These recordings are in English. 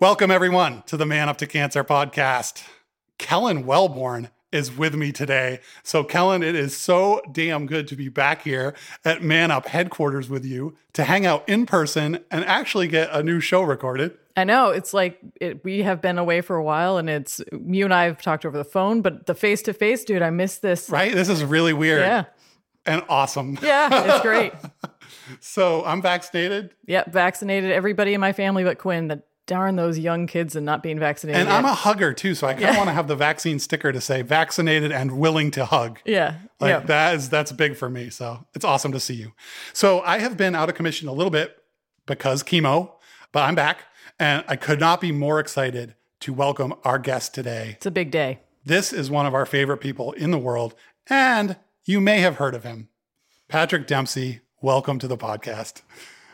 Welcome, everyone, to the Man Up to Cancer podcast. Kellen Wellborn is with me today. So, Kellen, it is so damn good to be back here at Man Up headquarters with you to hang out in person and actually get a new show recorded. I know it's like it, we have been away for a while, and it's you and I have talked over the phone, but the face to face, dude, I miss this. Right? This is really weird. Yeah. And awesome. Yeah, it's great. so, I'm vaccinated. Yep, vaccinated everybody in my family but Quinn. The darn those young kids and not being vaccinated. And yet. I'm a hugger too, so I kind of yeah. want to have the vaccine sticker to say vaccinated and willing to hug. Yeah. Like yep. that is that's big for me. So it's awesome to see you. So I have been out of commission a little bit because chemo, but I'm back and I could not be more excited to welcome our guest today. It's a big day. This is one of our favorite people in the world, and you may have heard of him. Patrick Dempsey, welcome to the podcast.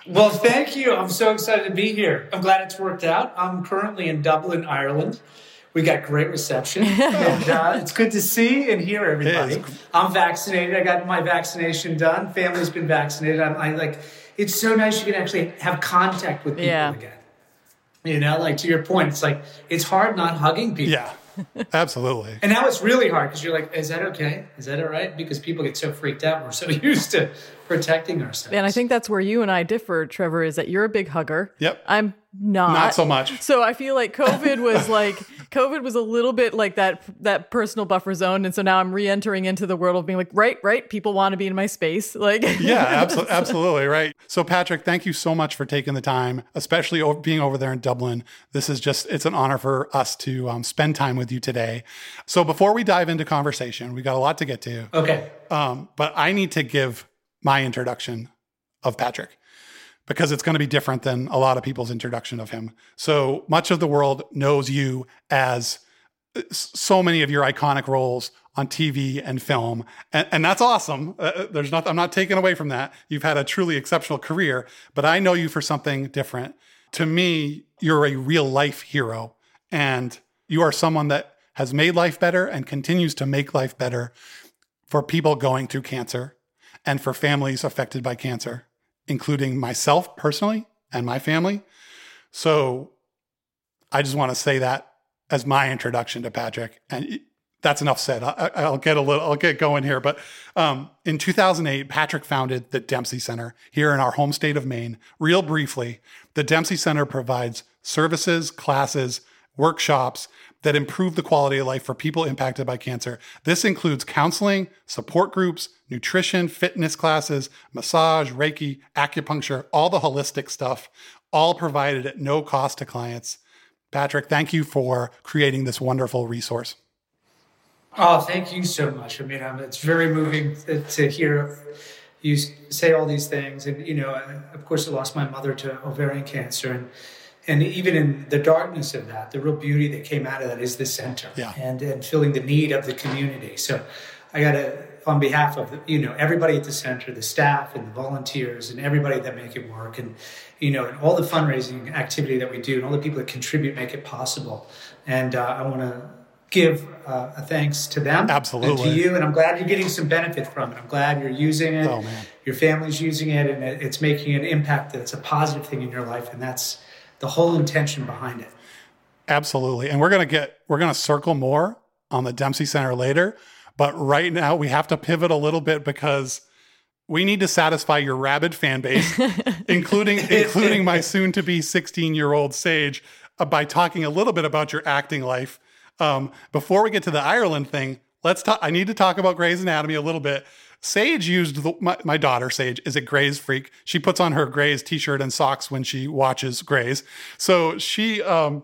Well, thank you. I'm so excited to be here. I'm glad it's worked out. I'm currently in Dublin, Ireland. We got great reception, and uh, it's good to see and hear everybody. I'm vaccinated. I got my vaccination done. Family's been vaccinated. I'm I, like. It's so nice you can actually have contact with people yeah. again. You know, like to your point, it's like it's hard not hugging people. Yeah. Absolutely. and now it's really hard because you're like, is that okay? Is that all right? Because people get so freaked out. We're so used to protecting ourselves. And I think that's where you and I differ, Trevor, is that you're a big hugger. Yep. I'm not. Not so much. So I feel like COVID was like COVID was a little bit like that that personal buffer zone. And so now I'm re-entering into the world of being like, right, right, people want to be in my space. Like Yeah, absolutely absolutely, right. So Patrick, thank you so much for taking the time, especially over, being over there in Dublin. This is just it's an honor for us to um, spend time with you today. So before we dive into conversation, we got a lot to get to. Okay. Um, but I need to give my introduction of Patrick because it's going to be different than a lot of people's introduction of him. So much of the world knows you as uh, so many of your iconic roles on TV and film, and, and that's awesome. Uh, uh, there's not, I'm not taking away from that. You've had a truly exceptional career, but I know you for something different. To me, you're a real life hero, and you are someone that has made life better and continues to make life better for people going through cancer and for families affected by cancer, including myself personally and my family. So I just want to say that as my introduction to Patrick. And that's enough said. I, will get a little, I'll get going here. But um, in 2008, Patrick founded the Dempsey Center here in our home state of Maine. Real briefly, the Dempsey Center provides services, classes, workshops that improve the quality of life for people impacted by cancer. This includes counseling, support groups, nutrition, fitness classes, massage, Reiki, acupuncture, all the holistic stuff, all provided at no cost to clients. Patrick, thank you for creating this wonderful resource. Oh, thank you so much. I mean, it's very moving to hear you say all these things. And, you know, of course, I lost my mother to ovarian cancer. And and even in the darkness of that, the real beauty that came out of that is the center yeah. and, and filling the need of the community. So I got to, on behalf of, you know, everybody at the center, the staff and the volunteers and everybody that make it work and, you know, and all the fundraising activity that we do and all the people that contribute make it possible. And uh, I want to give uh, a thanks to them absolutely and to you and i'm glad you're getting some benefit from it i'm glad you're using it oh, man. your family's using it and it's making an impact that's a positive thing in your life and that's the whole intention behind it. Absolutely. And we're going to get, we're going to circle more on the Dempsey Center later. But right now we have to pivot a little bit because we need to satisfy your rabid fan base, including, including my soon to be 16 year old Sage, uh, by talking a little bit about your acting life. Um, before we get to the Ireland thing, let's talk. I need to talk about Grey's Anatomy a little bit Sage used the, my, my daughter Sage is a Grey's freak. She puts on her Grey's t-shirt and socks when she watches Grey's. So she um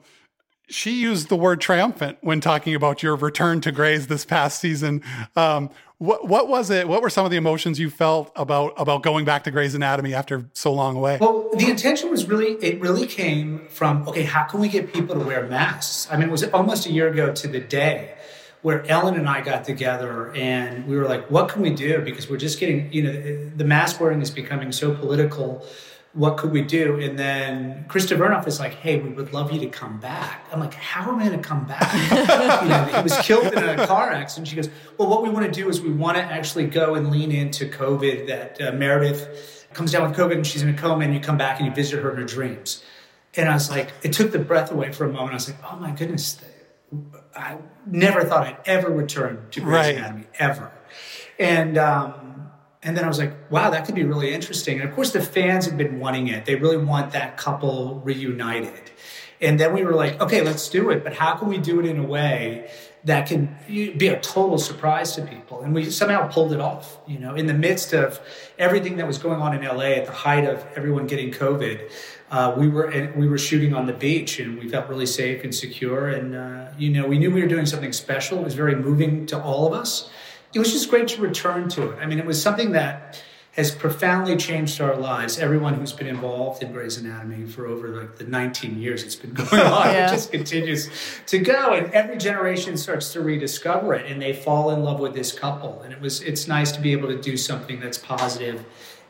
she used the word triumphant when talking about your return to Grey's this past season. Um, what what was it? What were some of the emotions you felt about about going back to Grey's Anatomy after so long away? Well, the intention was really it really came from okay, how can we get people to wear masks? I mean, it was almost a year ago to the day where Ellen and I got together and we were like, what can we do? Because we're just getting, you know, the mask wearing is becoming so political what could we do? And then Krista Vernoff is like, hey, we would love you to come back. I'm like, how am I going to come back? you know, he was killed in a car accident. She goes, well, what we want to do is we want to actually go and lean into COVID that uh, Meredith comes down with COVID and she's in a coma and you come back and you visit her in her dreams. And I was like, it took the breath away for a moment. I was like, oh my goodness, I never thought I'd ever return to Grey's right. Anatomy, ever. And, um, and then I was like, wow, that could be really interesting. And of course, the fans have been wanting it. They really want that couple reunited. And then we were like, okay, let's do it. But how can we do it in a way that can be a total surprise to people? And we somehow pulled it off, you know, in the midst of everything that was going on in LA at the height of everyone getting COVID. Uh, we were we were shooting on the beach and we felt really safe and secure. And uh, you know, we knew we were doing something special. It was very moving to all of us it was just great to return to it. I mean, it was something that has profoundly changed our lives. Everyone who's been involved in Grey's Anatomy for over like the 19 years it's been going on, yeah. it just continues to go. And every generation starts to rediscover it and they fall in love with this couple. And it was it's nice to be able to do something that's positive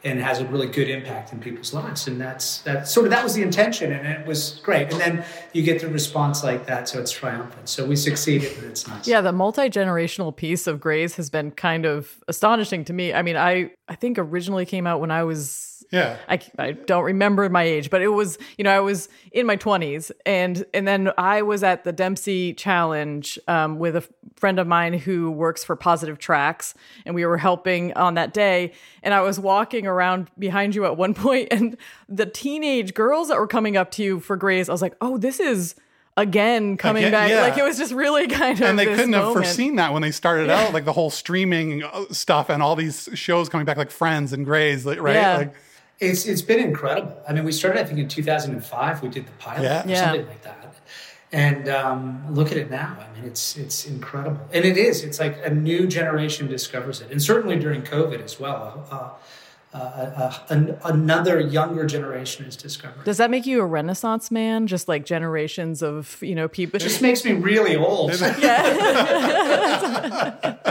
and has a really good impact in people's lives. And that's that's sort of that was the intention, and it was great. And then you get the response like that, so it's triumphant. So we succeeded, it's nice. Yeah, the multi generational piece of Grey's has been kind of astonishing to me. I mean, I I think originally came out when I was yeah. I, I don't remember my age, but it was, you know, I was in my 20s and and then I was at the Dempsey Challenge um, with a friend of mine who works for Positive Tracks and we were helping on that day and I was walking around behind you at one point and the teenage girls that were coming up to you for Grey's, I was like, "Oh, this is again coming again, back. Yeah. Like it was just really kind of. And they couldn't moment. have foreseen that when they started yeah. out, like the whole streaming uh, stuff and all these shows coming back, like Friends and Grey's, right? Yeah. Like, it's it's been incredible. I mean, we started I think in 2005. We did the pilot yeah. or yeah. something like that, and um, look at it now. I mean, it's it's incredible, and it is. It's like a new generation discovers it, and certainly during COVID as well. Uh, uh, an, another younger generation is discovering. Does that make you a Renaissance man? Just like generations of you know people. It just makes me really old. yeah.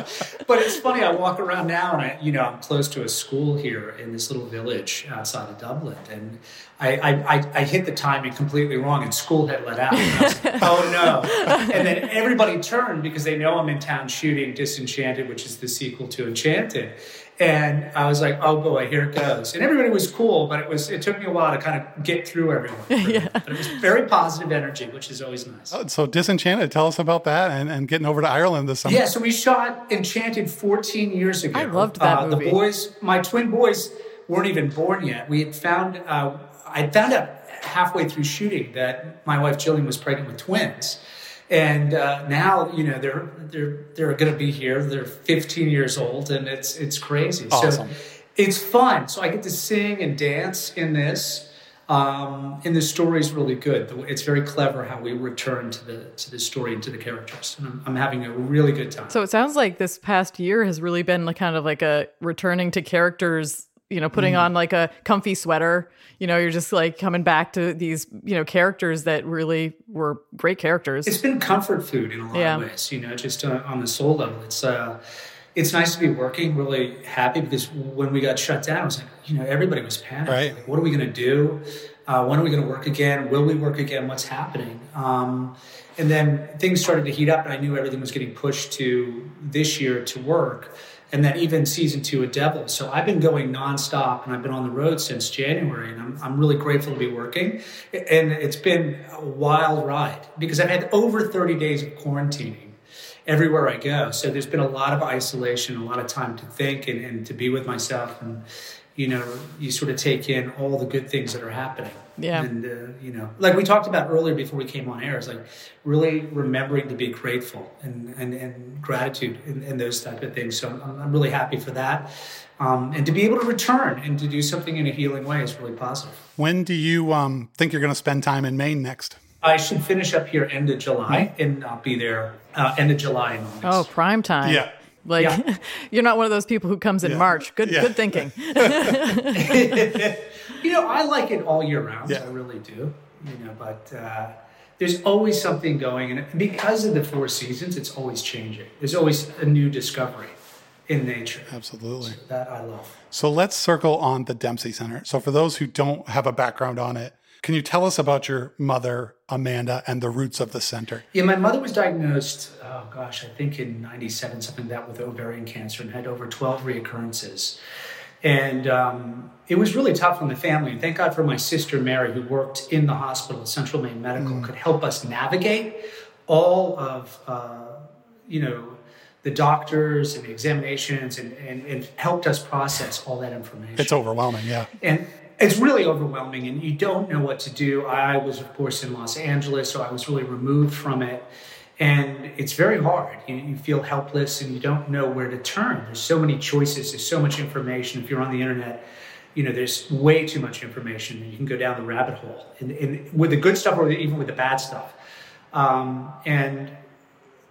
but it's funny. I walk around now, and I, you know, I'm close to a school here in this little village outside of Dublin, and I, I, I hit the timing completely wrong, and school had let out. Like, oh no! And then everybody turned because they know I'm in town shooting Disenchanted, which is the sequel to Enchanted and I was like, "Oh boy, here it goes." And everybody was cool, but it was it took me a while to kind of get through everyone. yeah. But it was very positive energy, which is always nice. Oh, so Disenchanted, tell us about that and, and getting over to Ireland this summer. Yeah, so we shot Enchanted 14 years ago. I loved that uh, movie. The boys, my twin boys, weren't even born yet. We had found uh, I found out halfway through shooting that my wife Jillian was pregnant with twins and uh, now you know they're they're they're going to be here. They're 15 years old, and it's it's crazy. Awesome. So it's fun. So I get to sing and dance in this. Um, and the story is really good. It's very clever how we return to the to the story and to the characters. And I'm, I'm having a really good time. So it sounds like this past year has really been like kind of like a returning to characters you know, putting mm. on like a comfy sweater. You know, you're just like coming back to these, you know, characters that really were great characters. It's been comfort food in a lot yeah. of ways, you know, just uh, on the soul level. It's, uh, it's nice to be working, really happy because when we got shut down, I was like, you know, everybody was panicked Right. Like, what are we going to do? Uh, when are we going to work again? Will we work again? What's happening? Um, and then things started to heat up, and I knew everything was getting pushed to this year to work and then even season two of Devil. So I've been going nonstop and I've been on the road since January and I'm, I'm really grateful to be working. And it's been a wild ride because I've had over 30 days of quarantining everywhere I go. So there's been a lot of isolation, a lot of time to think and, and to be with myself. And, you know, you sort of take in all the good things that are happening. Yeah. And, uh, you know, like we talked about earlier before we came on air, is like really remembering to be grateful and, and, and gratitude and, and those type of things. So I'm, I'm really happy for that. Um, and to be able to return and to do something in a healing way is really positive. When do you um, think you're going to spend time in Maine next? I should finish up here end of July and I'll be there uh, end of July in August. Oh, prime time. Yeah. Like Yeah. you're not one of those people who comes in Yeah. March. Good Yeah. good thinking. You know, I like it all year round. Yeah. I really do. You know, but uh, there's always something going, and because of the four seasons, it's always changing. There's always a new discovery in nature. Absolutely. That I love. So let's circle on the Dempsey Center. So for those who don't have a background on it, can you tell us about your mother, Amanda, and the roots of the center? Yeah, my mother was diagnosed, oh gosh, I think in 97, something like that, with ovarian cancer and had over 12 reoccurrences. And um, it was really tough on the family. And thank God for my sister Mary, who worked in the hospital at Central Maine Medical, could help us navigate all of, uh, you know, the doctors and the examinations and, and, and helped us process all that information It's overwhelming, yeah. and it's really overwhelming and you don't know what to do. I was of course in los angeles so i was really removed from it. And it's very hard. You, you feel helpless and you don't know where to turn. There's so many choices. There's so much information. If you're on the internet you know there's way too much information and you can go down the rabbit hole. And, and with the good stuff or even with the bad stuff. Um, and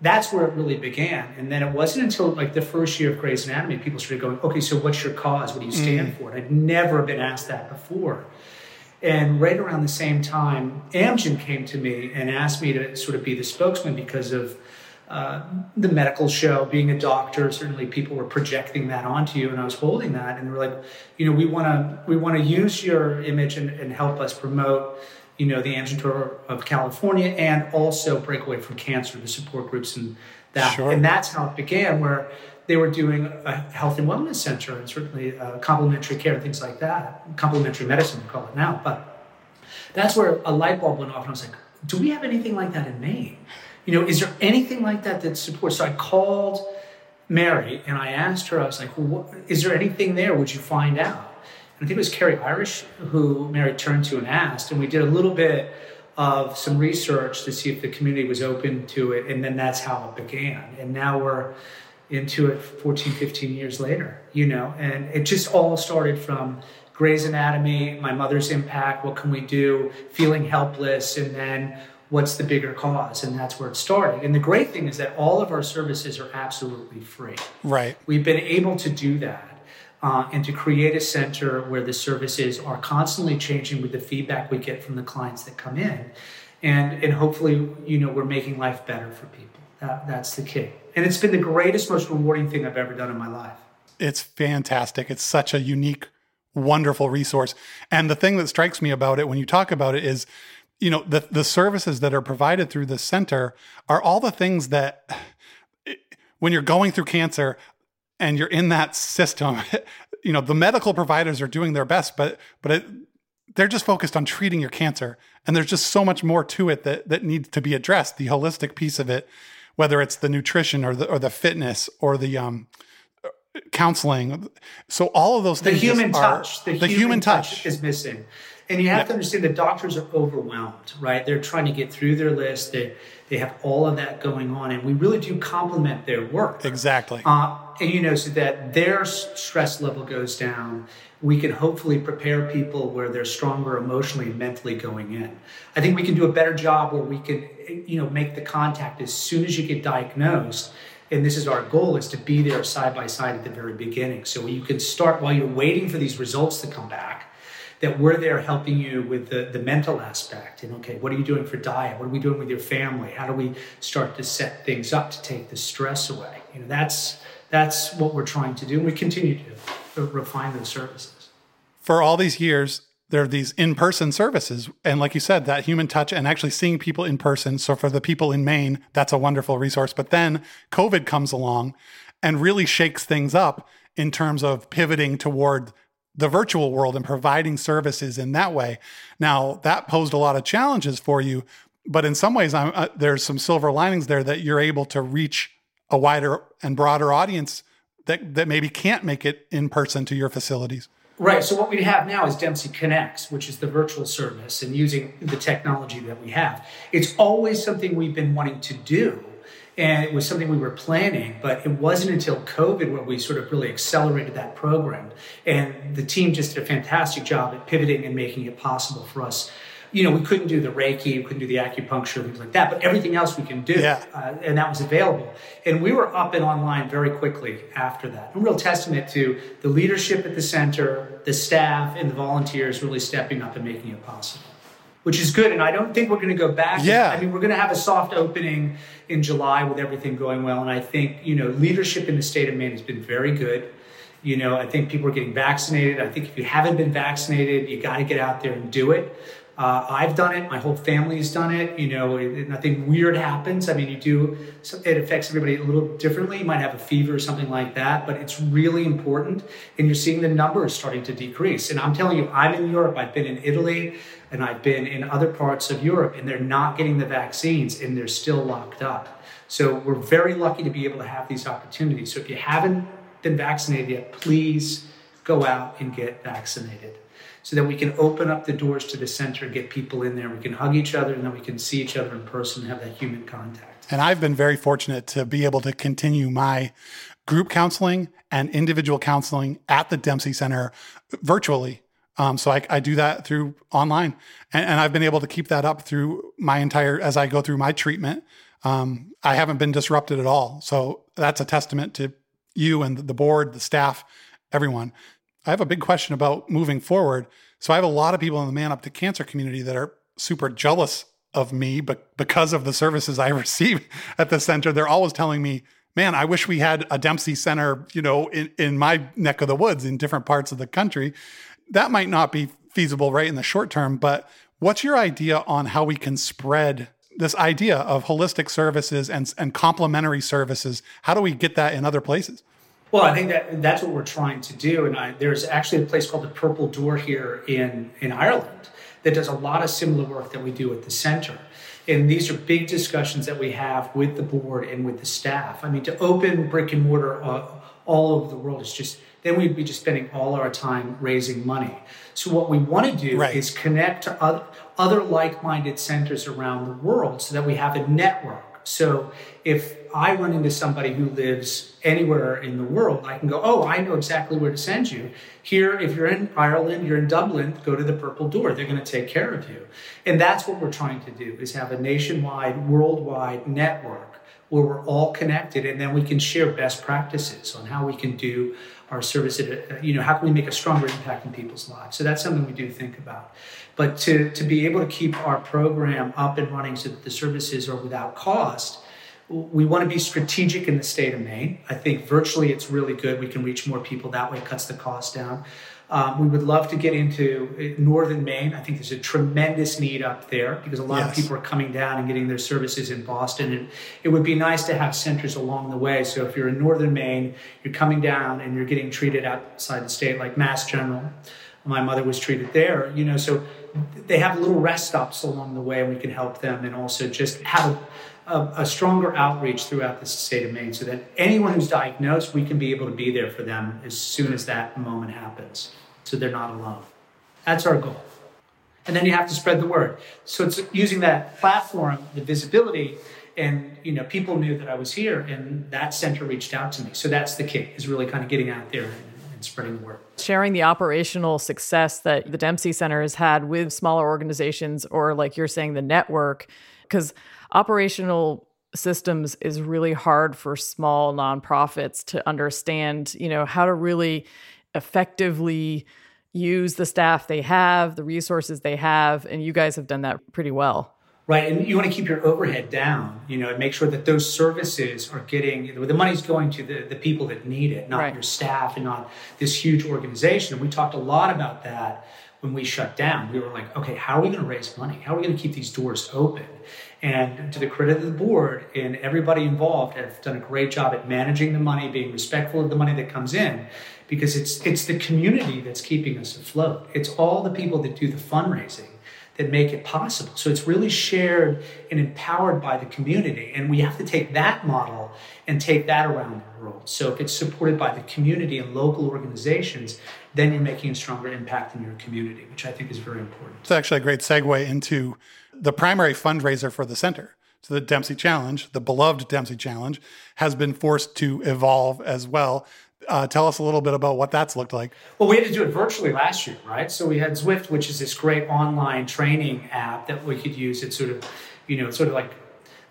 that's where it really began. And then it wasn't until like the first year of Grey's Anatomy, people started going, okay, so what's your cause? What do you stand for? And I'd never been asked that before. And right around the same time, Amgen came to me and asked me to sort of be the spokesman because of uh, the medical show, being a doctor. Certainly, people were projecting that onto you, and I was holding that, and they were like, you know, we want to we want to use your image and, and help us promote you know, the Amgen Tour of California, and also break away from cancer, the support groups and that. Sure. And that's how it began, where they were doing a health and wellness center and certainly uh, complementary care and things like that. Complementary medicine, we call it now. But that's where a light bulb went off, and I was like, do we have anything like that in Maine? You know, is there anything like that that supports? So I called Mary and I asked her, I was like, well, what, is there anything there? Would you find out? I think it was Carrie Irish who Mary turned to and asked, and we did a little bit of some research to see if the community was open to it, and then that's how it began. And now we're into it 14, 15 years later, you know, and it just all started from Grey's Anatomy, my mother's impact, what can we do, feeling helpless, and then what's the bigger cause, and that's where it started. And the great thing is that all of our services are absolutely free. Right. We've been able to do that uh, and to create a center where the services are constantly changing with the feedback we get from the clients that come in. And, and hopefully, you know, we're making life better for people. That, that's the key. And it's been the greatest, most rewarding thing I've ever done in my life. It's fantastic. It's such a unique, wonderful resource. And the thing that strikes me about it when you talk about it is, you know, the, the services that are provided through the center are all the things that when you're going through cancer and you're in that system, you know, the medical providers are doing their best, but but it, they're just focused on treating your cancer. And there's just so much more to it that that needs to be addressed. The holistic piece of it, whether it's the nutrition or the or the fitness or the um counseling. So all of those things. The human are- touch, the, the human, touch. is missing. And you have to understand that doctors are overwhelmed, right? They're trying to get through their list. They, they have all of that going on. And we really do complement their work. Exactly. Uh, and you know, so that their stress level goes down, we can hopefully prepare people where they're stronger emotionally and mentally going in. I think we can do a better job where we can, you know, make the contact as soon as you get diagnosed. And this is our goal: is to be there side by side at the very beginning, so you can start while you're waiting for these results to come back. That we're there helping you with the, the mental aspect. And okay, what are you doing for diet? What are we doing with your family? How do we start to set things up to take the stress away? You know, that's that's what we're trying to do. And we continue to refine those services. for all these years, there are these in person services. And like you said, that human touch and actually seeing people in person. So for the people in Maine, that's a wonderful resource. But then COVID comes along and really shakes things up in terms of pivoting toward the virtual world and providing services in that way. Now, that posed a lot of challenges for you. But in some ways, uh, there's some silver linings there that you're able to reach a wider and broader audience that, that maybe can't make it in person to your facilities. Right. So what we have now is Dempsey Connects, which is the virtual service, and using the technology that we have. It's always something we've been wanting to do, and it was something we were planning, but it wasn't until COVID where we sort of really accelerated that program. And the team just did a fantastic job at pivoting and making it possible for us you know, we couldn't do the Reiki, we couldn't do the acupuncture, things like that, but everything else we can do. Yeah. Uh, and that was available. And we were up and online very quickly after that. A real testament to the leadership at the center, the staff, and the volunteers really stepping up and making it possible. Which is good, and I don't think we're going to go back. Yeah. I mean, we're going to have a soft opening in July with everything going well, and I think you know leadership in the state of Maine has been very good. You know, I think people are getting vaccinated. I think if you haven't been vaccinated, you got to get out there and do it. Uh, I've done it. My whole family's done it. You know, it, nothing weird happens. I mean, you do. It affects everybody a little differently. You might have a fever or something like that, but it's really important. And you're seeing the numbers starting to decrease. And I'm telling you, I'm in Europe. I've been in Italy, and I've been in other parts of Europe, and they're not getting the vaccines, and they're still locked up. So we're very lucky to be able to have these opportunities. So if you haven't been vaccinated yet, please go out and get vaccinated so that we can open up the doors to the center, get people in there. We can hug each other and then we can see each other in person and have that human contact. And I've been very fortunate to be able to continue my group counseling and individual counseling at the Dempsey Center virtually. Um, so I, I, do that through online, and, and, I've been able to keep that up through my entire as I go through my treatment. Um, I haven't been disrupted at all. So that's a testament to you and the board, the staff, everyone. I have a big question about moving forward. So I have a lot of people in the Man Up to Cancer community that are super jealous of me, but because of the services I receive at the center, they're always telling me, man, I wish we had a Dempsey Center, you know, in, in my neck of the woods in different parts of the country. That might not be feasible right in the short term, but what's your idea on how we can spread this idea of holistic services and, and complementary services? How do we get that in other places? Well, I think that that's what we're trying to do. And I, there's actually a place called the Purple Door here in, in Ireland that does a lot of similar work that we do at the center. And these are big discussions that we have with the board and with the staff. I mean, to open brick and mortar uh, all over the world is just, then we'd be just spending all our time raising money. So, what we want to do right. is connect to other, other like minded centers around the world so that we have a network. So, if I run into somebody who lives anywhere in the world, I can go, oh, I know exactly where to send you. Here, if you're in Ireland, you're in Dublin, go to the Purple Door. They're going to take care of you. And that's what we're trying to do is have a nationwide, worldwide network where we're all connected and then we can share best practices on how we can do our service, at, uh, you know, how can we make a stronger impact in people's lives? So that's something we do think about. But to, to be able to keep our program up and running so that the services are without cost, we want to be strategic in the state of Maine. I think virtually it's really good. We can reach more people that way, cuts the cost down. Um, we would love to get into uh, northern Maine. I think there's a tremendous need up there because a lot yes. of people are coming down and getting their services in Boston. And it would be nice to have centers along the way. So if you're in northern Maine, you're coming down and you're getting treated outside the state, like Mass General. My mother was treated there, you know, so they have little rest stops along the way and we can help them and also just have a a, a, stronger outreach throughout the state of Maine so that anyone who's diagnosed, we can be able to be there for them as soon as that moment happens so they're not alone. That's our goal. And then you have to spread the word. So it's using that platform, the visibility, and you know, people knew that I was here, and that center reached out to me. So that's the key, is really kind of getting out there and, spreading the word. Sharing the operational success that the Dempsey Center has had with smaller organizations, or like you're saying, the network, because operational systems is really hard for small nonprofits to understand, you know, how to really effectively use the staff they have, the resources they have, and you guys have done that pretty well. Right, and you want to keep your overhead down, you know, and make sure that those services are getting the money's going to the, the people that need it, not right. your staff and not this huge organization. And we talked a lot about that when we shut down. We were like, okay, how are we going to raise money? How are we going to keep these doors open? And to the credit of the board and everybody involved have done a great job at managing the money, being respectful of the money that comes in, because it's it's the community that's keeping us afloat. It's all the people that do the fundraising that make it possible. So it's really shared and empowered by the community. And we have to take that model and take that around the world. So if it's supported by the community and local organizations, then you're making a stronger impact in your community, which I think is very important. It's actually a great segue into the primary fundraiser for the center. So the Dempsey Challenge, the beloved Dempsey Challenge, has been forced to evolve as well. Uh, tell us a little bit about what that's looked like. Well, we had to do it virtually last year, right? So we had Zwift, which is this great online training app that we could use. It's sort of, you know, sort of like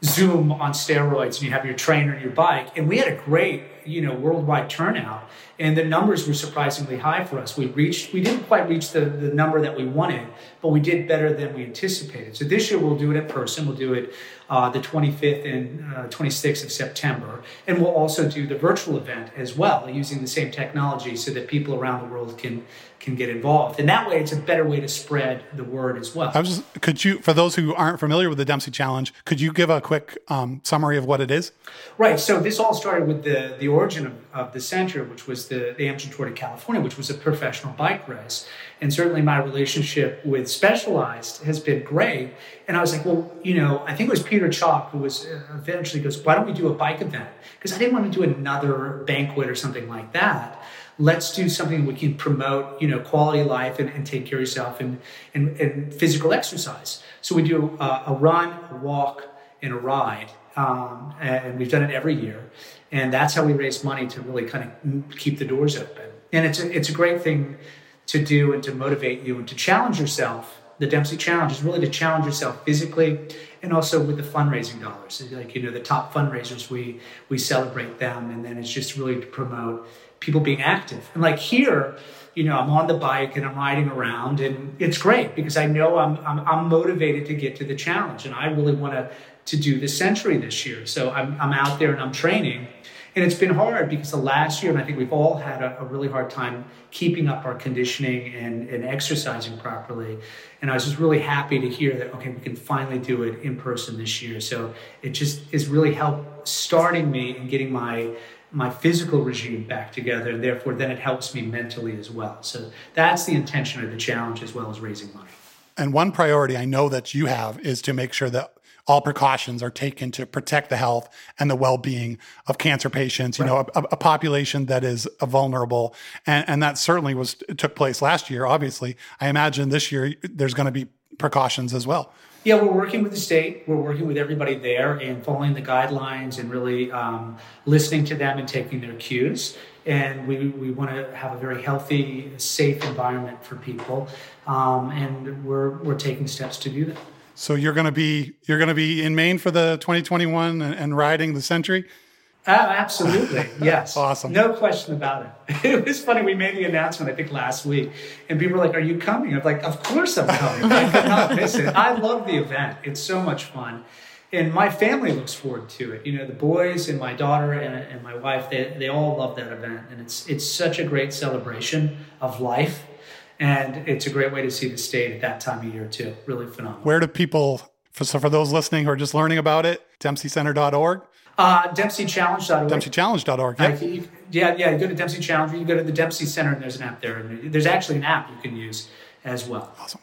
Zoom on steroids, and you have your trainer and your bike. And we had a great, you know, worldwide turnout, and the numbers were surprisingly high for us. We reached, we didn't quite reach the, the number that we wanted, but we did better than we anticipated. So this year we'll do it in person. We'll do it uh, the 25th and uh, 26th of September, and we'll also do the virtual event as well, using the same technology so that people around the world can can get involved. And that way, it's a better way to spread the word as well. I was just, could you, for those who aren't familiar with the Dempsey Challenge, could you give a quick um, summary of what it is? Right. So this all started with the the origin of, of the center, which was the, the Tour de California, which was a professional bike race. And certainly my relationship with Specialized has been great. And I was like, well, you know, I think it was Peter Chalk who was uh, eventually goes, why don't we do a bike event? Because I didn't want to do another banquet or something like that let's do something we can promote you know quality of life and, and take care of yourself and, and, and physical exercise. So we do a, a run a walk and a ride um, and we've done it every year. And that's how we raise money to really kind of keep the doors open. And it's a, it's a great thing to do and to motivate you and to challenge yourself. The dempsey challenge is really to challenge yourself physically and also with the fundraising dollars. Like you know the top fundraisers we we celebrate them and then it's just really to promote people being active. And like here, you know, I'm on the bike and I'm riding around, and it's great because I know I'm I'm, I'm motivated to get to the challenge, and I really want to to do the century this year. So I'm I'm out there and I'm training. And it's been hard because the last year, and I think we've all had a, a really hard time keeping up our conditioning and, and exercising properly. And I was just really happy to hear that, okay, we can finally do it in person this year. So it just is really helped starting me and getting my my physical regime back together, and therefore then it helps me mentally as well. So that's the intention of the challenge as well as raising money. And one priority I know that you have is to make sure that all precautions are taken to protect the health and the well-being of cancer patients. You right. know, a, a, population that is uh, vulnerable, and and that certainly was took place last year. Obviously, I imagine this year there's going to be precautions as well. Yeah, we're working with the state. We're working with everybody there and following the guidelines and really um, listening to them and taking their cues. And we, we want to have a very healthy, safe environment for people. Um, and we're, we're taking steps to do that. So you're going to be you're going to be in Maine for the 2021 and, and riding the Century. Oh, absolutely. Yes. awesome. No question about it. It was funny. We made the announcement, I think, last week, and people were like, Are you coming? I'm like, Of course I'm coming. I could not miss it. I love the event. It's so much fun. And my family looks forward to it. You know, the boys and my daughter and, and my wife, they, they all love that event. And it's, it's such a great celebration of life. And it's a great way to see the state at that time of year, too. Really phenomenal. Where do people, for, so for those listening who are just learning about it, dempseycenter.org? Uh, DempseyChallenge.org. DempseyChallenge.org. Yeah. yeah, yeah. You go to Dempsey Challenge. You go to the Dempsey Center, and there's an app there. And there's actually an app you can use as well. Awesome.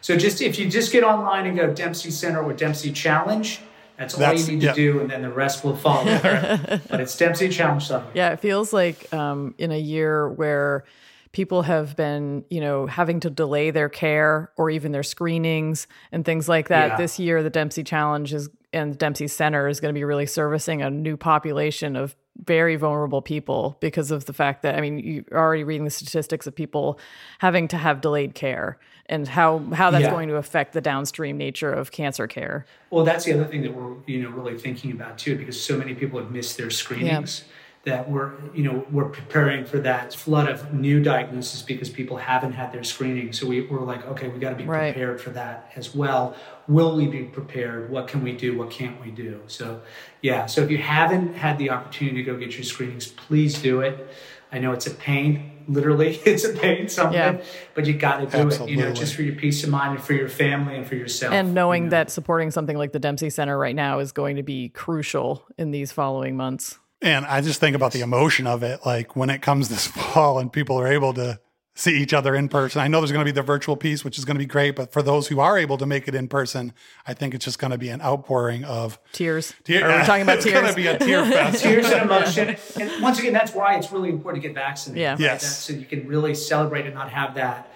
So just if you just get online and go Dempsey Center or Dempsey Challenge, that's all you need to do, and then the rest will follow. but it's Dempsey Challenge. Yeah, it feels like um, in a year where people have been, you know, having to delay their care or even their screenings and things like that. Yeah. This year, the Dempsey Challenge is and Dempsey Center is going to be really servicing a new population of very vulnerable people because of the fact that I mean you're already reading the statistics of people having to have delayed care and how how that's yeah. going to affect the downstream nature of cancer care. Well, that's the other thing that we're you know really thinking about too because so many people have missed their screenings. Yeah that we're you know we're preparing for that flood of new diagnoses because people haven't had their screening so we, we're like okay we got to be right. prepared for that as well will we be prepared what can we do what can't we do so yeah so if you haven't had the opportunity to go get your screenings please do it i know it's a pain literally it's a pain something yeah. but you got to do Absolutely. it you know just for your peace of mind and for your family and for yourself and knowing you know? that supporting something like the dempsey center right now is going to be crucial in these following months and I just think about the emotion of it. Like when it comes this fall and people are able to see each other in person. I know there's going to be the virtual piece, which is going to be great. But for those who are able to make it in person, I think it's just going to be an outpouring of tears. Tear, are we talking about it's tears? It's going to be a tear fest. tears and emotion. And once again, that's why it's really important to get vaccinated. Yeah. Right? Yes. so you can really celebrate and not have that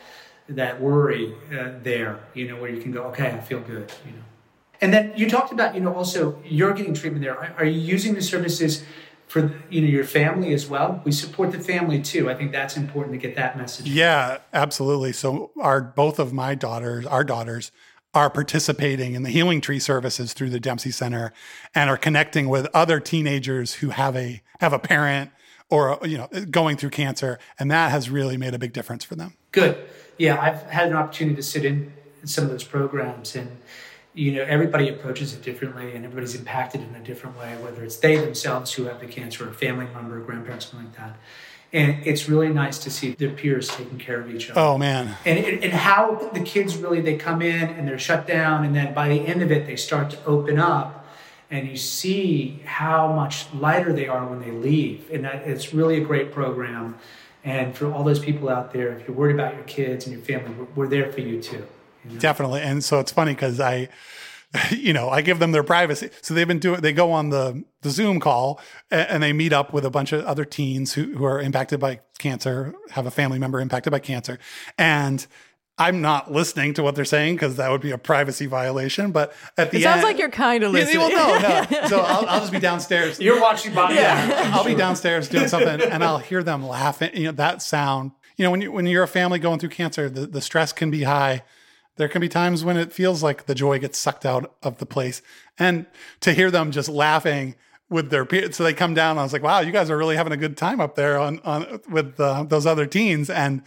that worry uh, there. You know, where you can go, okay, I feel good. You know. And then you talked about, you know, also you're getting treatment there. Are, are you using the services? For you know your family as well. We support the family too. I think that's important to get that message. Yeah, absolutely. So our both of my daughters, our daughters, are participating in the healing tree services through the Dempsey Center and are connecting with other teenagers who have a have a parent or you know going through cancer and that has really made a big difference for them. Good. Yeah, I've had an opportunity to sit in some of those programs and you know everybody approaches it differently and everybody's impacted in a different way whether it's they themselves who have the cancer or a family member or grandparents something like that. And it's really nice to see their peers taking care of each other. Oh man. And, and how the kids really they come in and they're shut down and then by the end of it they start to open up and you see how much lighter they are when they leave. And that, it's really a great program. And for all those people out there if you're worried about your kids and your family we're, we're there for you too Definitely. And so it's funny because I, you know, I give them their privacy. So they've been doing, they go on the, the Zoom call and, and, they meet up with a bunch of other teens who, who are impacted by cancer, have a family member impacted by cancer. And I'm not listening to what they're saying because that would be a privacy violation. But at the it end, sounds like you're kind of listening. Yeah, well, no, no. So I'll, I'll, just be downstairs. You're watching body. Yeah, I'll be downstairs doing something, and I'll hear them laughing. You know that sound. You know when you when you're a family going through cancer, the, the stress can be high there can be times when it feels like the joy gets sucked out of the place. And to hear them just laughing with their peers, so they come down. I was like, "Wow, you guys are really having a good time up there on on with uh, those other teens." And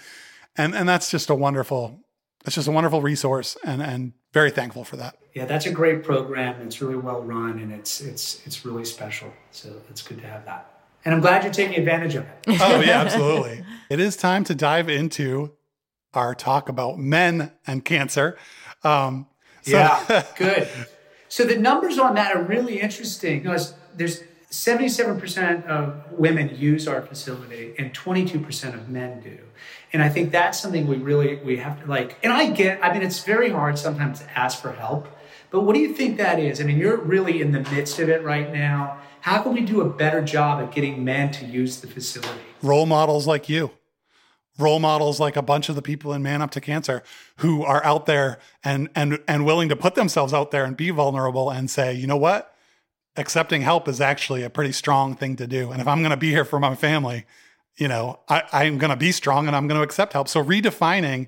and and that's just a wonderful, that's just a wonderful resource, and and very thankful for that. Yeah, that's a great program. It's really well run, and it's it's it's really special. So it's good to have that. And I'm glad you're taking advantage of it. oh yeah, absolutely. it is time to dive into our talk about men and cancer. Um, so. Yeah, good. So the numbers on that are really interesting. You know, there's 77% of women use our facility and 22% of men do. And I think that's something we really we have to like and I get I mean it's very hard sometimes to ask for help. But what do you think that is? I mean you're really in the midst of it right now. How can we do a better job at getting men to use the facility? Role models like you role models like a bunch of the people in Man Up to Cancer who are out there and and and willing to put themselves out there and be vulnerable and say, you know what? Accepting help is actually a pretty strong thing to do. And if I'm going to be here for my family, you know, I, I'm going to be strong and I'm going to accept help. So redefining,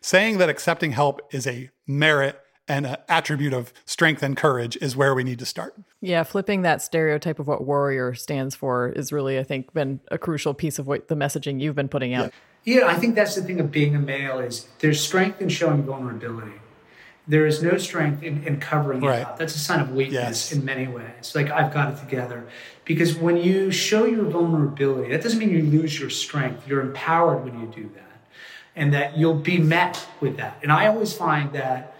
saying that accepting help is a merit and an attribute of strength and courage is where we need to start. Yeah, flipping that stereotype of what warrior stands for is really, I think, been a crucial piece of what the messaging you've been putting out. Yeah, yeah I think that's the thing of being a male is there's strength in showing vulnerability. There is no strength in, in covering right. it up. That's a sign of weakness yes. in many ways. Like I've got it together. Because when you show your vulnerability, that doesn't mean you lose your strength. You're empowered when you do that. And that you'll be met with that. And I always find that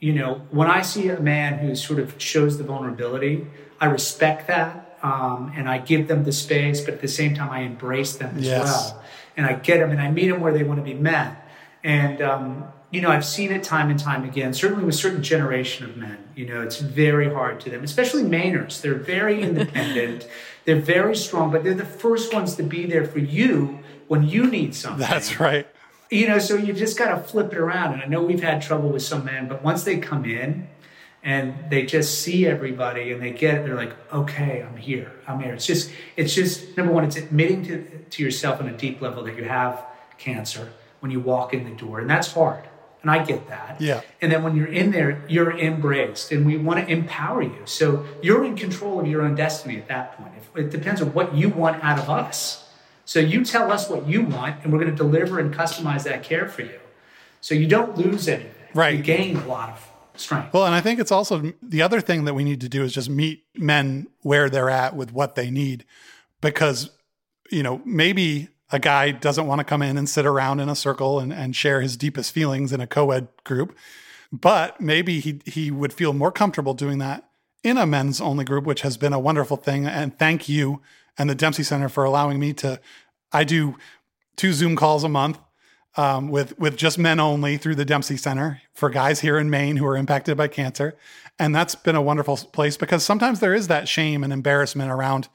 you know, when I see a man who sort of shows the vulnerability, I respect that um, and I give them the space, but at the same time, I embrace them as yes. well. And I get them and I meet them where they want to be met. And, um, you know, I've seen it time and time again, certainly with certain generation of men. You know, it's very hard to them, especially Mainers. They're very independent, they're very strong, but they're the first ones to be there for you when you need something. That's right you know, so you just got to flip it around. And I know we've had trouble with some men, but once they come in and they just see everybody and they get it, they're like, okay, I'm here. I'm here. It's just, it's just, number one, it's admitting to, to yourself on a deep level that you have cancer when you walk in the door. And that's hard. And I get that. Yeah. And then when you're in there, you're embraced and we want to empower you. So you're in control of your own destiny at that point. It depends on what you want out of us. So you tell us what you want, and we're going to deliver and customize that care for you. So you don't lose anything. Right. You gain a lot of strength. Well, and I think it's also the other thing that we need to do is just meet men where they're at with what they need. Because, you know, maybe a guy doesn't want to come in and sit around in a circle and, and share his deepest feelings in a co-ed group. But maybe he he would feel more comfortable doing that in a men's only group, which has been a wonderful thing. And thank you and the Dempsey Center for allowing me to. I do two Zoom calls a month um, with with just men only through the Dempsey Center for guys here in Maine who are impacted by cancer, and that's been a wonderful place because sometimes there is that shame and embarrassment around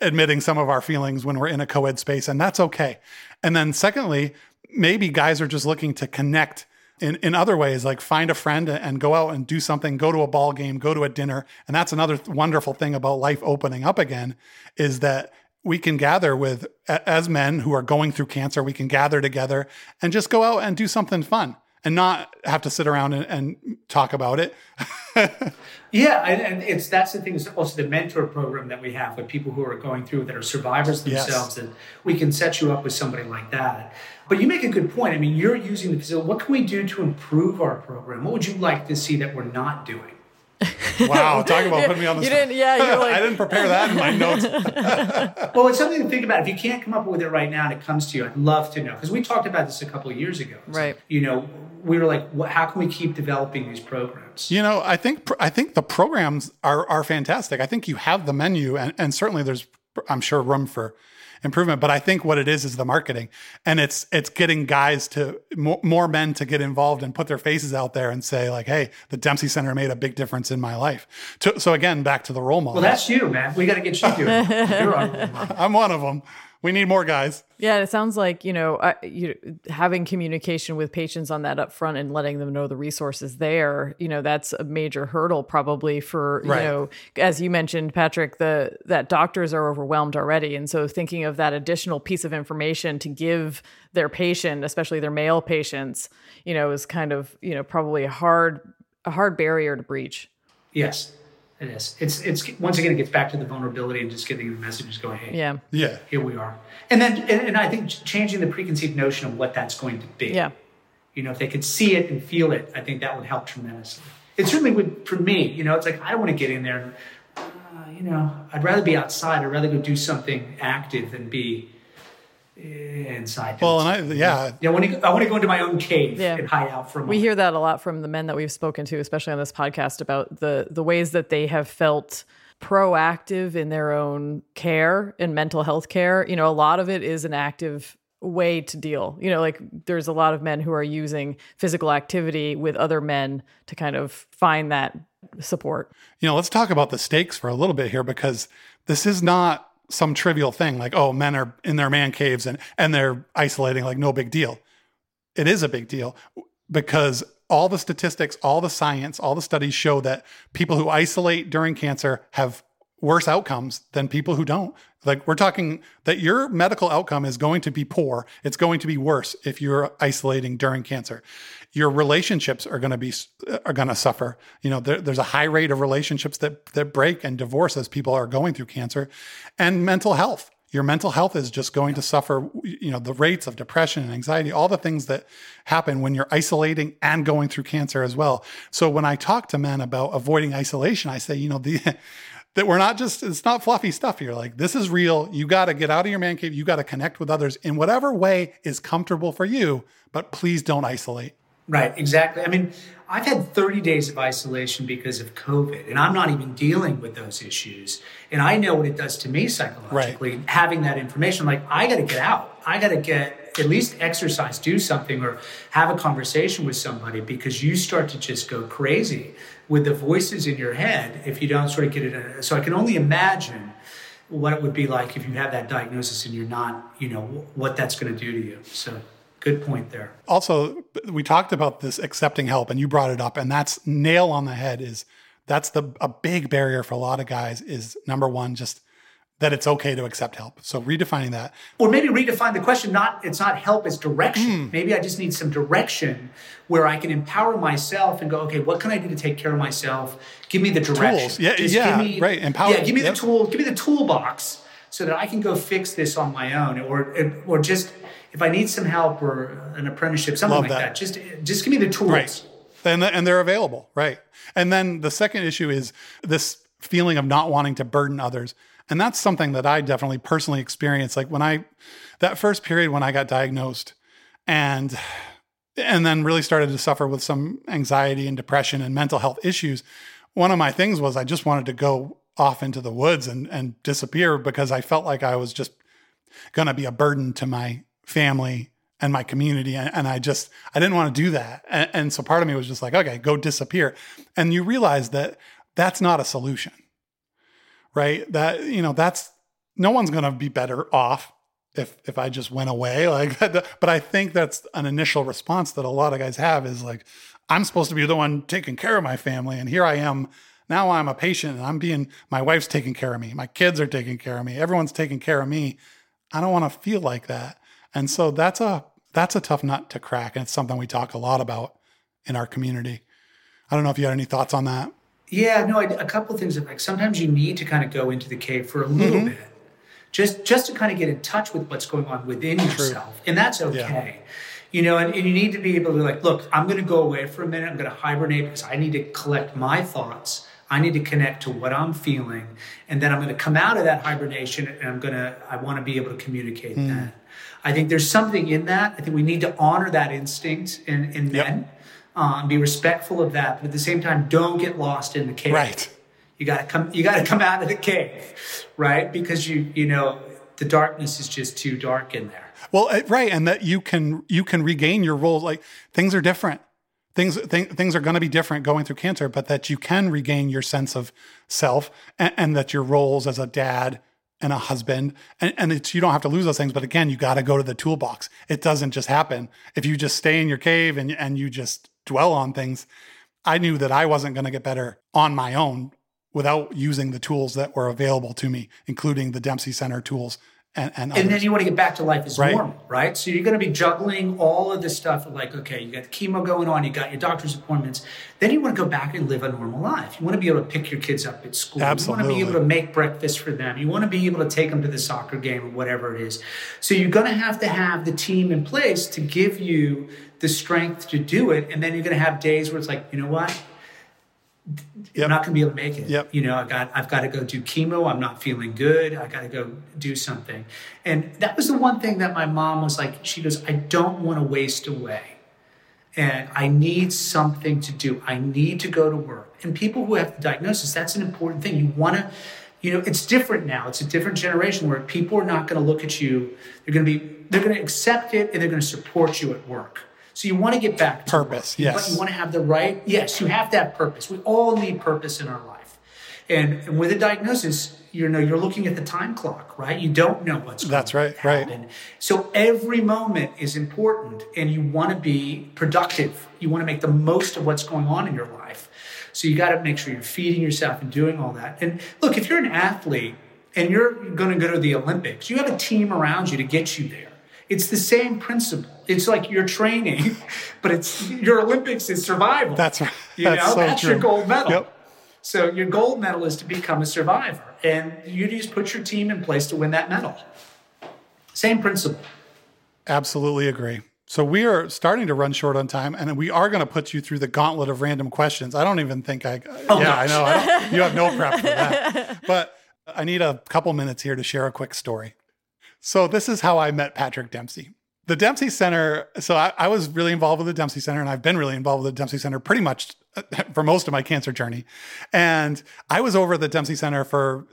admitting some of our feelings when we're in a co-ed space, and that's okay. And then secondly, maybe guys are just looking to connect in, in other ways, like find a friend and go out and do something, go to a ball game, go to a dinner. And that's another wonderful thing about life opening up again is that we can gather with, as men who are going through cancer, we can gather together and just go out and do something fun and not have to sit around and, and talk about it. yeah, and, and, it's that's the thing. Is also the mentor program that we have with people who are going through that are survivors themselves, yes. and we can set you up with somebody like that. But you make a good point. I mean, you're using the facility. What can we do to improve our program? What would you like to see that we're not doing? wow, talk about putting me on the you spot. Didn't, yeah, like... I didn't prepare that in my notes. well, it's something to think about. If you can't come up with it right now and it comes to you, I'd love to know because we talked about this a couple of years ago. Right. You know, we were like, how can we keep developing these programs? You know, I think I think the programs are are fantastic. I think you have the menu, and, and certainly there's, I'm sure, room for improvement. But I think what it is is the marketing, and it's it's getting guys to more, more, men to get involved and put their faces out there and say like, "Hey, the Dempsey Center made a big difference in my life." To, so again, back to the role model. Well, that's you, man. We got to get you doing. You're on. I'm one of them we need more guys. Yeah, it sounds like you know, uh, you having communication with patients on that up front and letting them know the resources there. You know, that's a major hurdle probably for right. you know, as you mentioned, Patrick, the that doctors are overwhelmed already, and so thinking of that additional piece of information to give their patient, especially their male patients, you know, is kind of you know probably a hard a hard barrier to breach. Yes, it is. It's it's once again it gets back to the vulnerability and just getting the messages going. Hey, yeah, yeah, here we are. And then and, and I think changing the preconceived notion of what that's going to be. Yeah, you know, if they could see it and feel it, I think that would help tremendously. It certainly would for me. You know, it's like I don't want to get in there. And, uh, you know, I'd rather be outside. I'd rather go do something active than be inside. Well, and I, yeah, yeah. When I want to go into my own cave yeah. and hide out from. We hear that a lot from the men that we've spoken to, especially on this podcast, about the the ways that they have felt proactive in their own care and mental health care. You know, a lot of it is an active way to deal. You know, like there's a lot of men who are using physical activity with other men to kind of find that support. You know, let's talk about the stakes for a little bit here because this is not some trivial thing like oh men are in their man caves and and they're isolating like no big deal. It is a big deal because all the statistics all the science all the studies show that people who isolate during cancer have worse outcomes than people who don't like we're talking that your medical outcome is going to be poor it's going to be worse if you're isolating during cancer your relationships are going to be uh, are going to suffer. You know, there, there's a high rate of relationships that that break and divorce as people are going through cancer, and mental health. Your mental health is just going to suffer. You know, the rates of depression and anxiety, all the things that happen when you're isolating and going through cancer as well. So when I talk to men about avoiding isolation, I say, you know, the that we're not just it's not fluffy stuff here like this is real you got to get out of your man cave you got to connect with others in whatever way is comfortable for you but please don't isolate Right, exactly. I mean, I've had 30 days of isolation because of COVID, and I'm not even dealing with those issues. And I know what it does to me psychologically, right. having that information. I'm like, I got to get out. I got to get at least exercise, do something, or have a conversation with somebody because you start to just go crazy with the voices in your head if you don't sort of get it. Uh, so I can only imagine what it would be like if you have that diagnosis and you're not, you know, what that's going to do to you. So good point there. Also, we talked about this accepting help, and you brought it up, and that's nail on the head. Is that's the a big barrier for a lot of guys. Is number one just that it's okay to accept help. So redefining that, or maybe redefine the question. Not it's not help, it's direction. Mm. Maybe I just need some direction where I can empower myself and go, okay, what can I do to take care of myself? Give me the direction. Tools. Yeah, just yeah, me, right. Empower. Yeah, give me yep. the tool. Give me the toolbox so that I can go fix this on my own, or or just if I need some help or an apprenticeship, something Love like that. that. just just give me the tools. Right. And, and they're available, right? And then the second issue is this feeling of not wanting to burden others. And that's something that I definitely personally experienced. Like when I, that first period when I got diagnosed and, and then really started to suffer with some anxiety and depression and mental health issues, one of my things was I just wanted to go off into the woods and, and disappear because I felt like I was just going to be a burden to my family and my community. And, and I just, I didn't want to do that. And, and so part of me was just like, okay, go disappear. And you realize that that's not a solution, right? That, you know, that's, no one's going to be better off if if I just went away. Like but I think that's an initial response that a lot of guys have is like I'm supposed to be the one taking care of my family and here I am. Now I'm a patient and I'm being my wife's taking care of me. My kids are taking care of me. Everyone's taking care of me. I don't want to feel like that. And so that's a that's a tough nut to crack and it's something we talk a lot about in our community. I don't know if you had any thoughts on that yeah no I, a couple of things like sometimes you need to kind of go into the cave for a little mm-hmm. bit just just to kind of get in touch with what's going on within True. yourself and that's okay yeah. you know and, and you need to be able to be like look i'm going to go away for a minute i'm going to hibernate because i need to collect my thoughts i need to connect to what i'm feeling and then i'm going to come out of that hibernation and i'm going to i want to be able to communicate mm. that i think there's something in that i think we need to honor that instinct in, in yep. men um, be respectful of that but at the same time don't get lost in the cave right you got to come. You got to come out of the cave, right? Because you you know the darkness is just too dark in there. Well, uh, right, and that you can you can regain your role. Like things are different. Things th- things are going to be different going through cancer, but that you can regain your sense of self, and, and that your roles as a dad and a husband, and, and it's you don't have to lose those things. But again, you got to go to the toolbox. It doesn't just happen if you just stay in your cave and and you just dwell on things. I knew that I wasn't going to get better on my own without using the tools that were available to me, including the Dempsey Center tools and, and, and, then you want to get back to life as right. normal, right? So you're going to be juggling all of this stuff of like, okay, you got the chemo going on, you got your doctor's appointments. Then you want to go back and live a normal life. You want to be able to pick your kids up at school. Absolutely. You want to be able to make breakfast for them. You want to be able to take them to the soccer game or whatever it is. So you're going to have to have the team in place to give you the strength to do it. And then you're going to have days where it's like, you know what? Yep. I'm not going to be able to make it. Yep. You know, I got I've got to go do chemo. I'm not feeling good. I got to go do something. And that was the one thing that my mom was like. She goes, I don't want to waste away, and I need something to do. I need to go to work. And people who have the diagnosis, that's an important thing. You want to. You know, it's different now. It's a different generation where people are not going to look at you. They're going to be. They're going to accept it and they're going to support you at work so you want to get back to purpose, work, yes. But you want to have the right, yes, you have to have purpose. We all need purpose in our life. And, and with a diagnosis, you know, you're looking at the time clock, right? You don't know what's That's right, happen. right. So every moment is important and you want to be productive. You want to make the most of what's going on in your life. So you got to make sure you're feeding yourself and doing all that. And look, if you're an athlete and you're going to go to the Olympics, you have a team around you to get you there. It's the same principle. It's like you're training, but it's your Olympics is survival. That's right. You That's know, so that's true. your gold medal. Yep. So your gold medal is to become a survivor, and you just put your team in place to win that medal. Same principle. Absolutely agree. So we are starting to run short on time, and we are going to put you through the gauntlet of random questions. I don't even think I. Oh, yeah, gosh. I know. I you have no prep for that, but I need a couple minutes here to share a quick story. So this is how I met Patrick Dempsey. The Dempsey Center. So I, I, was really involved with the Dempsey Center, and I've been really involved with the Dempsey Center pretty much uh, for most of my cancer journey. And I was over at the Dempsey Center for.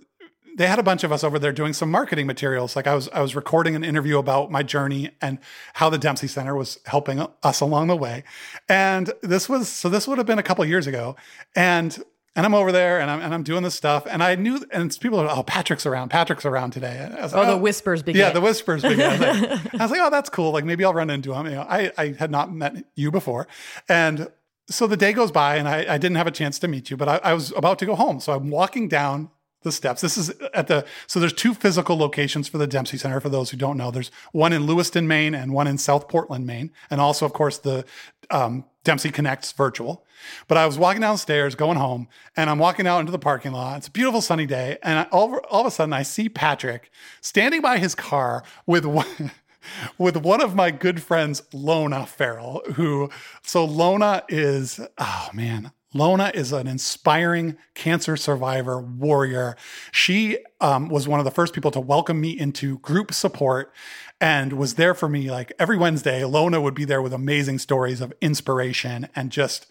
They had a bunch of us over there doing some marketing materials. Like I was, I was recording an interview about my journey and how the Dempsey Center was helping us along the way. And this was so. This would have been a couple years ago, and and I'm over there and I'm, and I'm doing this stuff. And I knew, and people are, oh, Patrick's around. Patrick's around today. Was, oh, oh, the oh. whispers began. Yeah, the whispers began. I was, like, I was like, oh, that's cool. Like maybe I'll run into him. You know, I, I had not met you before. And so the day goes by and I, I didn't have a chance to meet you, but I, I was about to go home. So I'm walking down the steps. This is at the so there's two physical locations for the Dempsey Center. For those who don't know, there's one in Lewiston, Maine, and one in South Portland, Maine, and also, of course, the um, Dempsey Connects virtual. But I was walking downstairs, going home, and I'm walking out into the parking lot. It's a beautiful sunny day, and I, all, all of a sudden I see Patrick standing by his car with one, with one of my good friends, Lona Farrell. Who so Lona is oh man, Lona is an inspiring cancer survivor warrior. She um, was one of the first people to welcome me into group support and was there for me like every Wednesday. Lona would be there with amazing stories of inspiration and just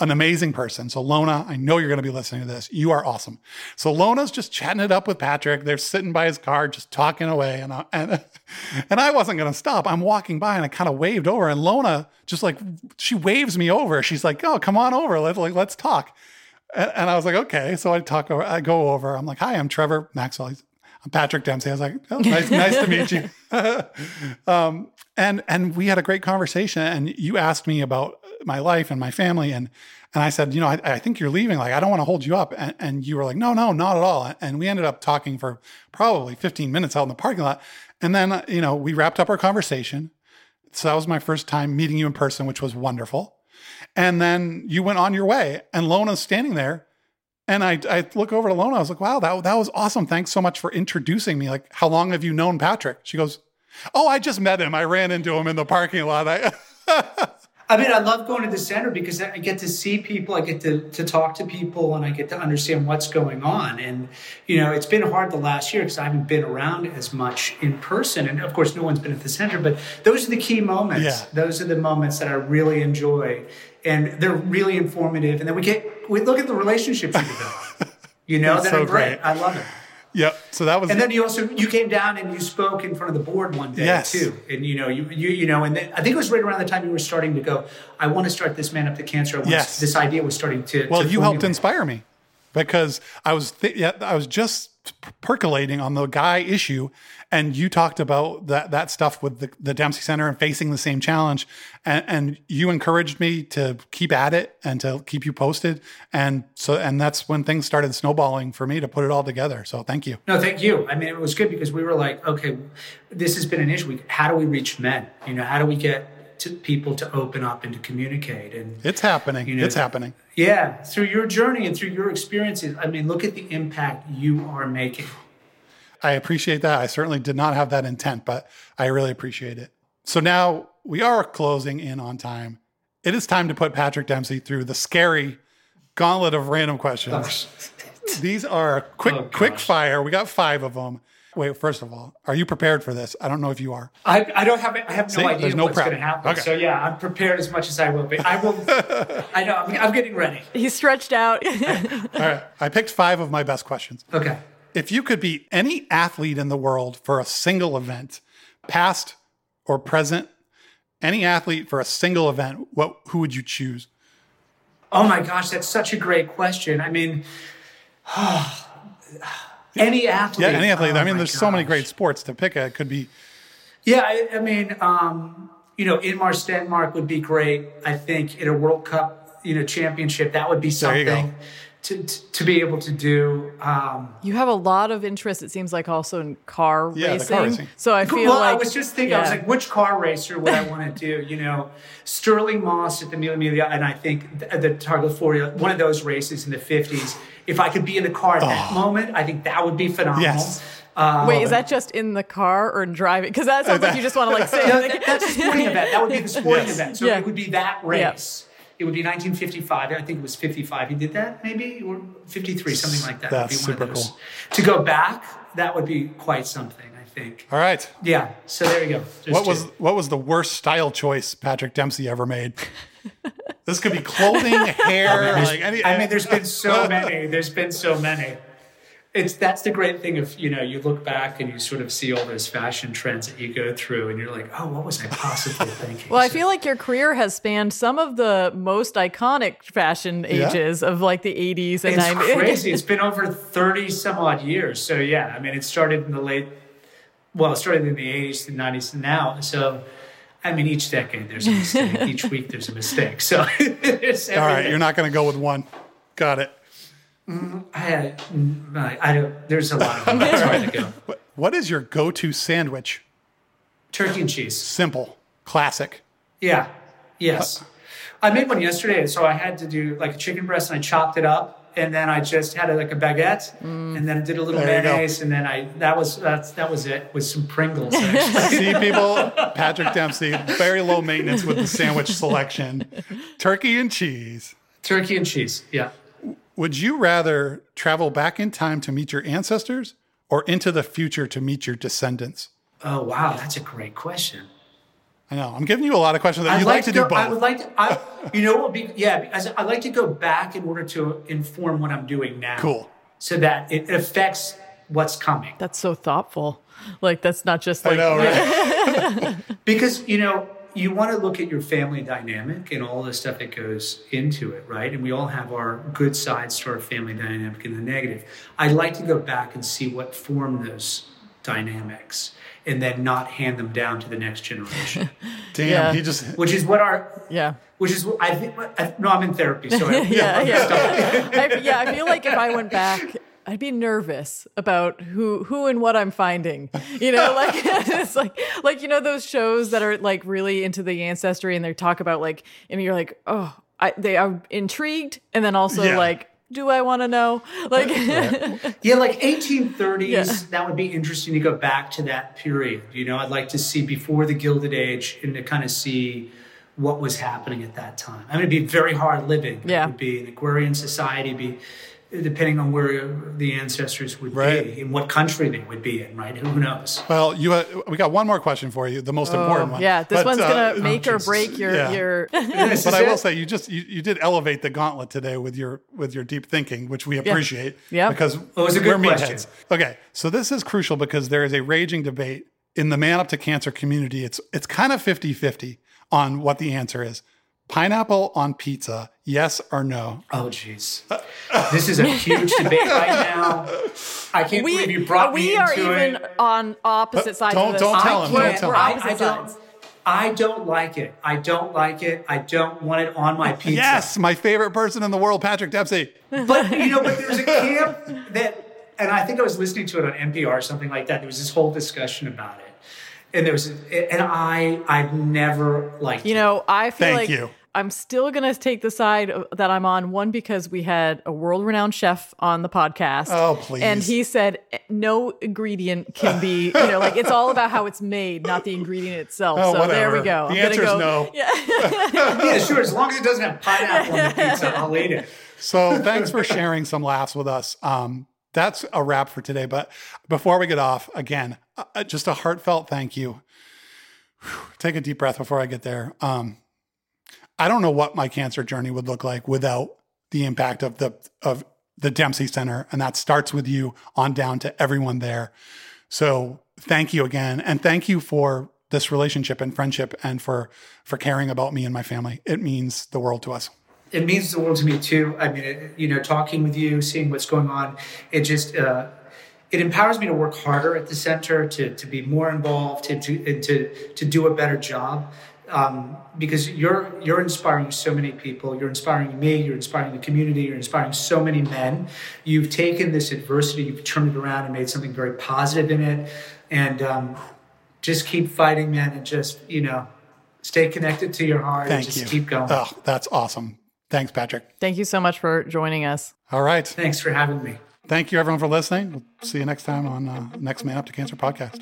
an amazing person. So Lona, I know you're going to be listening to this. You are awesome. So Lona's just chatting it up with Patrick. They're sitting by his car, just talking away, and I, and and I wasn't going to stop. I'm walking by and I kind of waved over, and Lona just like she waves me over. She's like, "Oh, come on over. Let's like let's talk." And, and I was like, "Okay." So I talk over. I go over. I'm like, "Hi, I'm Trevor Maxwell." He's, I'm Patrick Dempsey. I was like, oh, nice, nice to meet you. um, and and we had a great conversation. And you asked me about my life and my family, and and I said, you know, I, I think you're leaving. Like, I don't want to hold you up. And, and you were like, no, no, not at all. And we ended up talking for probably 15 minutes out in the parking lot. And then, uh, you know, we wrapped up our conversation. So that was my first time meeting you in person, which was wonderful. And then you went on your way, and Lona's standing there. And I, I look over to Lona. I was like, wow, that, that was awesome. Thanks so much for introducing me. Like, how long have you known Patrick? She goes, oh, I just met him. I ran into him in the parking lot. I, I mean, I love going to the center because I get to see people, I get to, to talk to people, and I get to understand what's going on. And, you know, it's been hard the last year because I haven't been around as much in person. And of course, no one's been at the center, but those are the key moments. Yeah. Those are the moments that I really enjoy. And they're really informative. And then we get, we look at the relationships you develop. You know, that so are great. great. I love it. So that was, And then you also you came down and you spoke in front of the board one day Yes. too, and you know you you, you know, and then, I think it was right around the time you were starting to go. I want to start this man up to cancer. Yes. this idea was starting to. well, to you helped inspire me because I was, th- yeah, I was just percolating on the guy issue. And you talked about that, that stuff with the, the Dempsey Center and facing the same challenge. And, and you encouraged me to keep at it and to keep you posted. And so, and that's when things started snowballing for me to put it all together. So thank you. No, thank you. I mean, it was good because we were like, okay, this has been an issue. How do we reach men? You know, how do we get to people to open up and to communicate? And It's happening. You know, it's happening. yeah, through your journey and through your experiences, I mean, look at the impact you are making. I appreciate that. I certainly did not have that intent, but I really appreciate it. So now we are closing in on time. It is time to put Patrick Dempsey through the scary gauntlet of random questions. Oh, These are quick, Oh, quick fire. We got five of them. Wait, first of all, are you prepared for this? I don't know if you are. I, I don't have I have no See? idea no what's going to happen. Okay. So yeah, I'm prepared as much as I will be. I will. I know. I'm, I'm getting ready. He's stretched out. All right. I picked five of my best questions. Okay. If you could be any athlete in the world for a single event, past or present, any athlete for a single event, what who would you choose? Oh my gosh, that's such a great question. I mean, any athlete. Yeah, any athlete. Oh I mean, my there's so many great sports to pick at. It could be Yeah, I, I mean, um, you know, Ingemar Stenmark would be great. I think in a World Cup, you know, championship, that would be There you go. something to, to to be able to do. Um, you have a lot of interest, it seems like, also in car Yeah, the racing. car racing. So I feel well, like I was just thinking, I was like, which car racer would I want to do? You know, Stirling Moss at the Mille Miglia, and I think the, the Targa one of those races in the 50s. If I could be in the car at that moment, I think that would be phenomenal. Oh. Yes. Uh, Wait, is that just in the car or in driving? Because that sounds like you just want to like say. no, that- that's a sporting event. That would be the sporting Yes. event. So Yeah. it would be that race. It would be 1955. I think it was 55. He did that, maybe, or 53, something like that. That's would be super those. To go back, that would be quite something. I think. all right. Yeah. So there you go. There's What two. was what was the worst style choice Patrick Dempsey ever made? This could be clothing, hair, like any. I mean, there's been so many. There's been so many. It's that's the great thing of you know you look back and you sort of see all those fashion trends that you go through and you're like, oh, what was I possibly thinking? Well, I feel like your career has spanned some of the most iconic fashion Yeah. ages of like the 80s and it's 90s. crazy. It's been over thirty some odd years. So yeah, I mean, it started in the late. Well, it started in the eighties, the nineties, and now. So, I mean, each decade there's a mistake. each week there's a mistake. So all right, you're not going to go with one. Got it. Mm, I, I, I don't. There's a lot of them. To go. What, what is your go-to sandwich? Turkey and cheese. Simple, classic. Yeah. Yes. Uh, I made one yesterday, so I had to do like a chicken breast, and I chopped it up, and then I just had it like a baguette, mm. and then I did a little There mayonnaise, and then I that was that's that was it with some Pringles. actually. See, people, Patrick Dempsey, very low maintenance with the sandwich selection. Turkey and cheese. Turkey and cheese. Yeah. Would you rather travel back in time to meet your ancestors or into the future to meet your descendants? Oh wow, that's a great question. I know. I'm giving you a lot of questions that I'd you'd like, to, do go, both. I would like to. I, you know what? would Be, yeah, because I like to go back in order to inform what I'm doing now. Cool. So that it affects what's coming. That's so thoughtful. Like that's not just I like know, right? Because you know, you want to look at your family dynamic and all the stuff that goes into it, right? And we all have our good sides to our family dynamic and the negative. I'd like to go back and see what formed those dynamics and then not hand them down to the next generation. Damn, Yeah. he just which is what our Yeah. which is I think I, no I'm in therapy so I, yeah, yeah. I, yeah, I feel like if I went back, I'd be nervous about who who and what I'm finding. You know, like it's like like you know those shows that are like really into the ancestry and they talk about like and you're like, "Oh, I they are intrigued." And then also Yeah. like, "Do I want to know?" Like Yeah, like 1830s, Yeah. that would be interesting to go back to that period. You know, I'd like to see before the Gilded Age and to kind of see what was happening at that time. I mean, it'd be very hard living. Yeah. It would be an agrarian society, be depending on where the ancestors would Right. be, in what country they would be in, right? Who knows? Well, you uh, we got one more question for you, the most important one. Oh, yeah, this But, one's uh, going to make or break your Yeah. your But I will say you just you, you did elevate the gauntlet today with your with your deep thinking, which we appreciate. Yeah. Because it was a good we're question. meatheads. Okay. So this is crucial because there is a raging debate in the man up to cancer community. It's it's kind of 50-50 on what the answer is. Pineapple on pizza, yes or no? Oh, jeez. This is a huge debate right now. I can't believe you brought we me are even it. on opposite sides don't- of this. don't tell I him, don't can't- tell him. I- I don't- I don't like it. I don't like it. I don't want it on my pizza. Yes, my favorite person in the world, Patrick Dempsey. But you know, but there's a camp that, and I think I was listening to it on NPR or something like that. There was this whole discussion about it, and there was, and I, I've never liked. You it. know, I feel Thank like you. I'm still going to take the side that I'm on. One, because we had a world renowned chef on the podcast. Oh, please. And he said eh, no ingredient can be, you know, like it's all about how it's made, not the ingredient itself. Oh, so there we whatever. go. The I'm gonna answer's go, no. Yeah. yeah, sure. As long as it doesn't have pineapple on the pizza, I'll eat it. So thanks for sharing some laughs with us. Um, that's a wrap for today. But before we get off, again, uh, just a heartfelt thank you. Whew, Take a deep breath before I get there. Um, I don't know what my cancer journey would look like without the impact of the of the Dempsey Center, and that starts with you on down to everyone there. So thank you again, and thank you for this relationship and friendship, and for for caring about me and my family. It means the world to us. it means the world to me too. I mean, it, you know, talking with you, seeing what's going on, it just uh, it empowers me to work harder at the center, to to be more involved, to to to to do a better job. Um, because you're you're inspiring so many people. You're inspiring me. You're inspiring the community. You're inspiring so many men. You've taken this adversity, you've turned it around and made something very positive in it. And um, just keep fighting, man, and just you know, stay connected to your heart. Thank and just you. keep going. Oh, that's awesome. Thanks, Patrick. Thank you so much for joining us. All right. Thanks for having me. Thank you, everyone, for listening. We'll see you next time on uh, Next Man Up to Cancer podcast.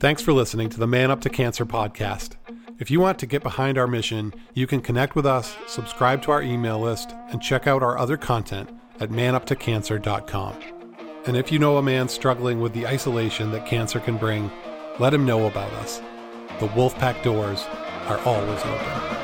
Thanks for listening to the Man Up to Cancer podcast. If you want to get behind our mission, you can connect with us, subscribe to our email list, and check out our other content at manuptocancer.com. And if you know a man struggling with the isolation that cancer can bring, let him know about us. The Wolfpack doors are always open.